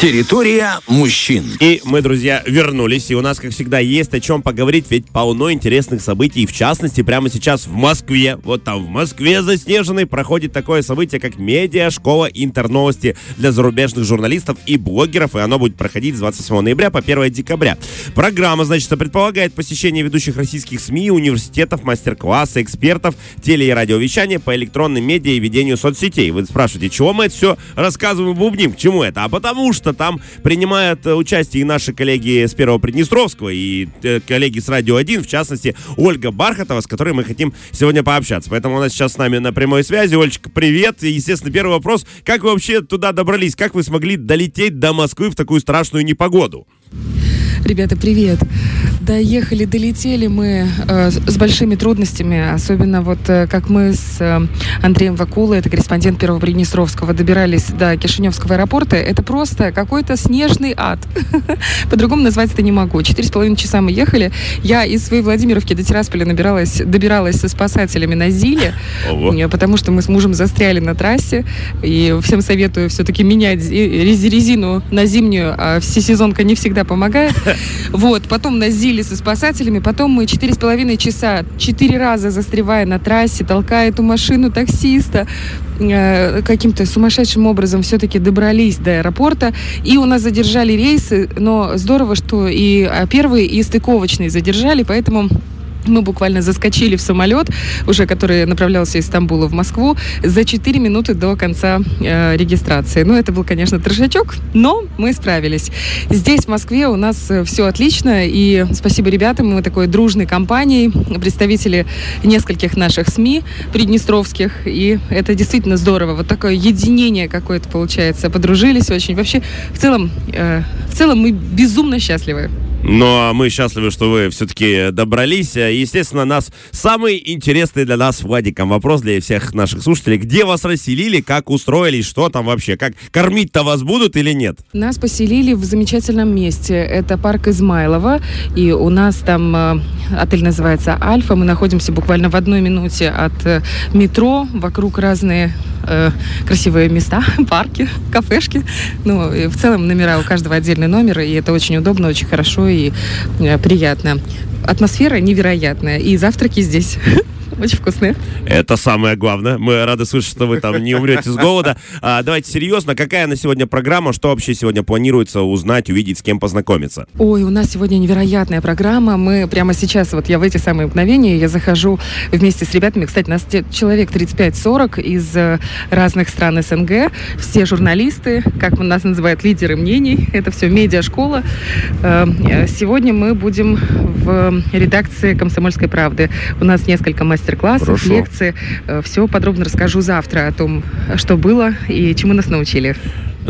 Территория мужчин. И мы, друзья, вернулись. И у нас, как всегда, есть о чем поговорить, ведь полно интересных событий. В частности, прямо сейчас в Москве, вот там в Москве заснеженной, проходит такое событие, как медиа-школа интерновости для зарубежных журналистов и блогеров. И оно будет проходить с 27 ноября по 1 декабря. Программа, значит, предполагает посещение ведущих российских СМИ, университетов, мастер-классы, экспертов, теле- и радиовещания по электронным медиа и ведению соцсетей. Вы спрашиваете, чего мы это все рассказываем, бубним? К чему это? А потому что там принимают э, участие и наши коллеги с Первого Приднестровского, и э, коллеги с Радио 1, в частности, Ольга Бархатова, с которой мы хотим сегодня пообщаться. Поэтому она сейчас с нами на прямой связи. Ольчка, привет. И, естественно, первый вопрос. Как вы вообще туда добрались? Как вы смогли долететь до Москвы в такую страшную непогоду? Ребята, привет. Доехали, долетели мы э, с большими трудностями, особенно вот э, как мы с э, Андреем Вакулой, это корреспондент Первого Приднестровского, добирались до Кишиневского аэропорта. Это просто какой-то снежный ад. По-другому назвать это не могу. Четыре с половиной часа мы ехали. Я из своей Владимировки до Тирасполя набиралась, добиралась со спасателями на Зиле, э, потому что мы с мужем застряли на трассе. И всем советую все-таки менять рез- резину на зимнюю, а всесезонка не всегда помогает. Вот, потом на Зиле со спасателями, потом мы четыре с половиной часа, четыре раза застревая на трассе, толкая эту машину таксиста, э, каким-то сумасшедшим образом все-таки добрались до аэропорта, и у нас задержали рейсы, но здорово, что и а, первые, и стыковочные задержали, поэтому мы буквально заскочили в самолет, уже который направлялся из Стамбула в Москву, за 4 минуты до конца э, регистрации. Ну, это был, конечно, трешачок, но мы справились. Здесь, в Москве, у нас все отлично, и спасибо ребятам, мы такой дружной компанией, представители нескольких наших СМИ приднестровских, и это действительно здорово. Вот такое единение какое-то получается. Подружились очень. Вообще, в целом, э, в целом мы безумно счастливы. Ну, а мы счастливы, что вы все-таки добрались. Э, Естественно, нас самый интересный для нас Владиком вопрос для всех наших слушателей. Где вас расселили, как устроились, что там вообще? Как кормить-то вас будут или нет? Нас поселили в замечательном месте. Это парк Измайлова. И у нас там э, отель называется Альфа. Мы находимся буквально в одной минуте от э, метро. Вокруг разные э, красивые места, парки, кафешки. Ну, и в целом номера у каждого отдельный номер. И это очень удобно, очень хорошо и э, приятно. Атмосфера невероятная. И завтраки здесь очень вкусные. Это самое главное. Мы рады слышать, что вы там не умрете с голода. А, давайте серьезно. Какая на сегодня программа? Что вообще сегодня планируется узнать, увидеть, с кем познакомиться? Ой, у нас сегодня невероятная программа. Мы прямо сейчас, вот я в эти самые мгновения, я захожу вместе с ребятами. Кстати, нас человек 35-40 из э, разных стран СНГ. Все журналисты, как нас называют, лидеры мнений. Это все медиашкола. Э, э, Сегодня мы будем в редакции «Комсомольской правды». У нас несколько мастер-классов, лекции. Все подробно расскажу завтра о том, что было и чему нас научили.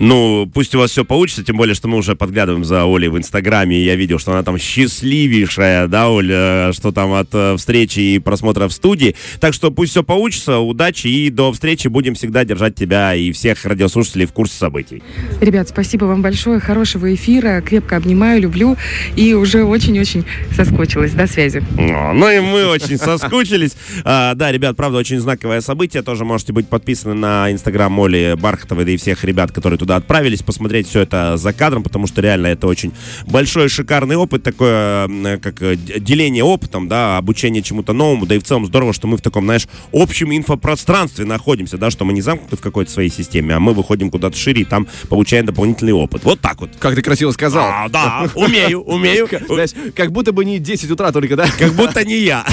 Ну, пусть у вас все получится, тем более, что мы уже подглядываем за Олей в Инстаграме, и я видел, что она там счастливейшая, да, Оля, что там от э, встречи и просмотра в студии. Так что пусть все получится, удачи, и до встречи будем всегда держать тебя и всех радиослушателей в курсе событий. Ребят, спасибо вам большое, хорошего эфира, крепко обнимаю, люблю и уже очень-очень соскучилась. До связи. О, Ну и мы очень соскучились. А, да, ребят, правда, очень знаковое событие. Тоже можете быть подписаны на инстаграм Оли Бархатовой, да и всех ребят, которые туда отправились, посмотреть все это за кадром, потому что реально это очень большой, шикарный опыт, такое, как э, деление опытом, да, обучение чему-то новому, да и в целом здорово, что мы в таком, знаешь, общем инфопространстве находимся, да, что мы не замкнуты в какой-то своей системе, а мы выходим куда-то шире и там получаем дополнительный опыт. Вот так вот. Как ты красиво сказал. А, да, умею, умею. Знаешь, как будто бы не 10 утра только, да? Как будто не я.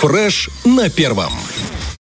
Фреш на первом.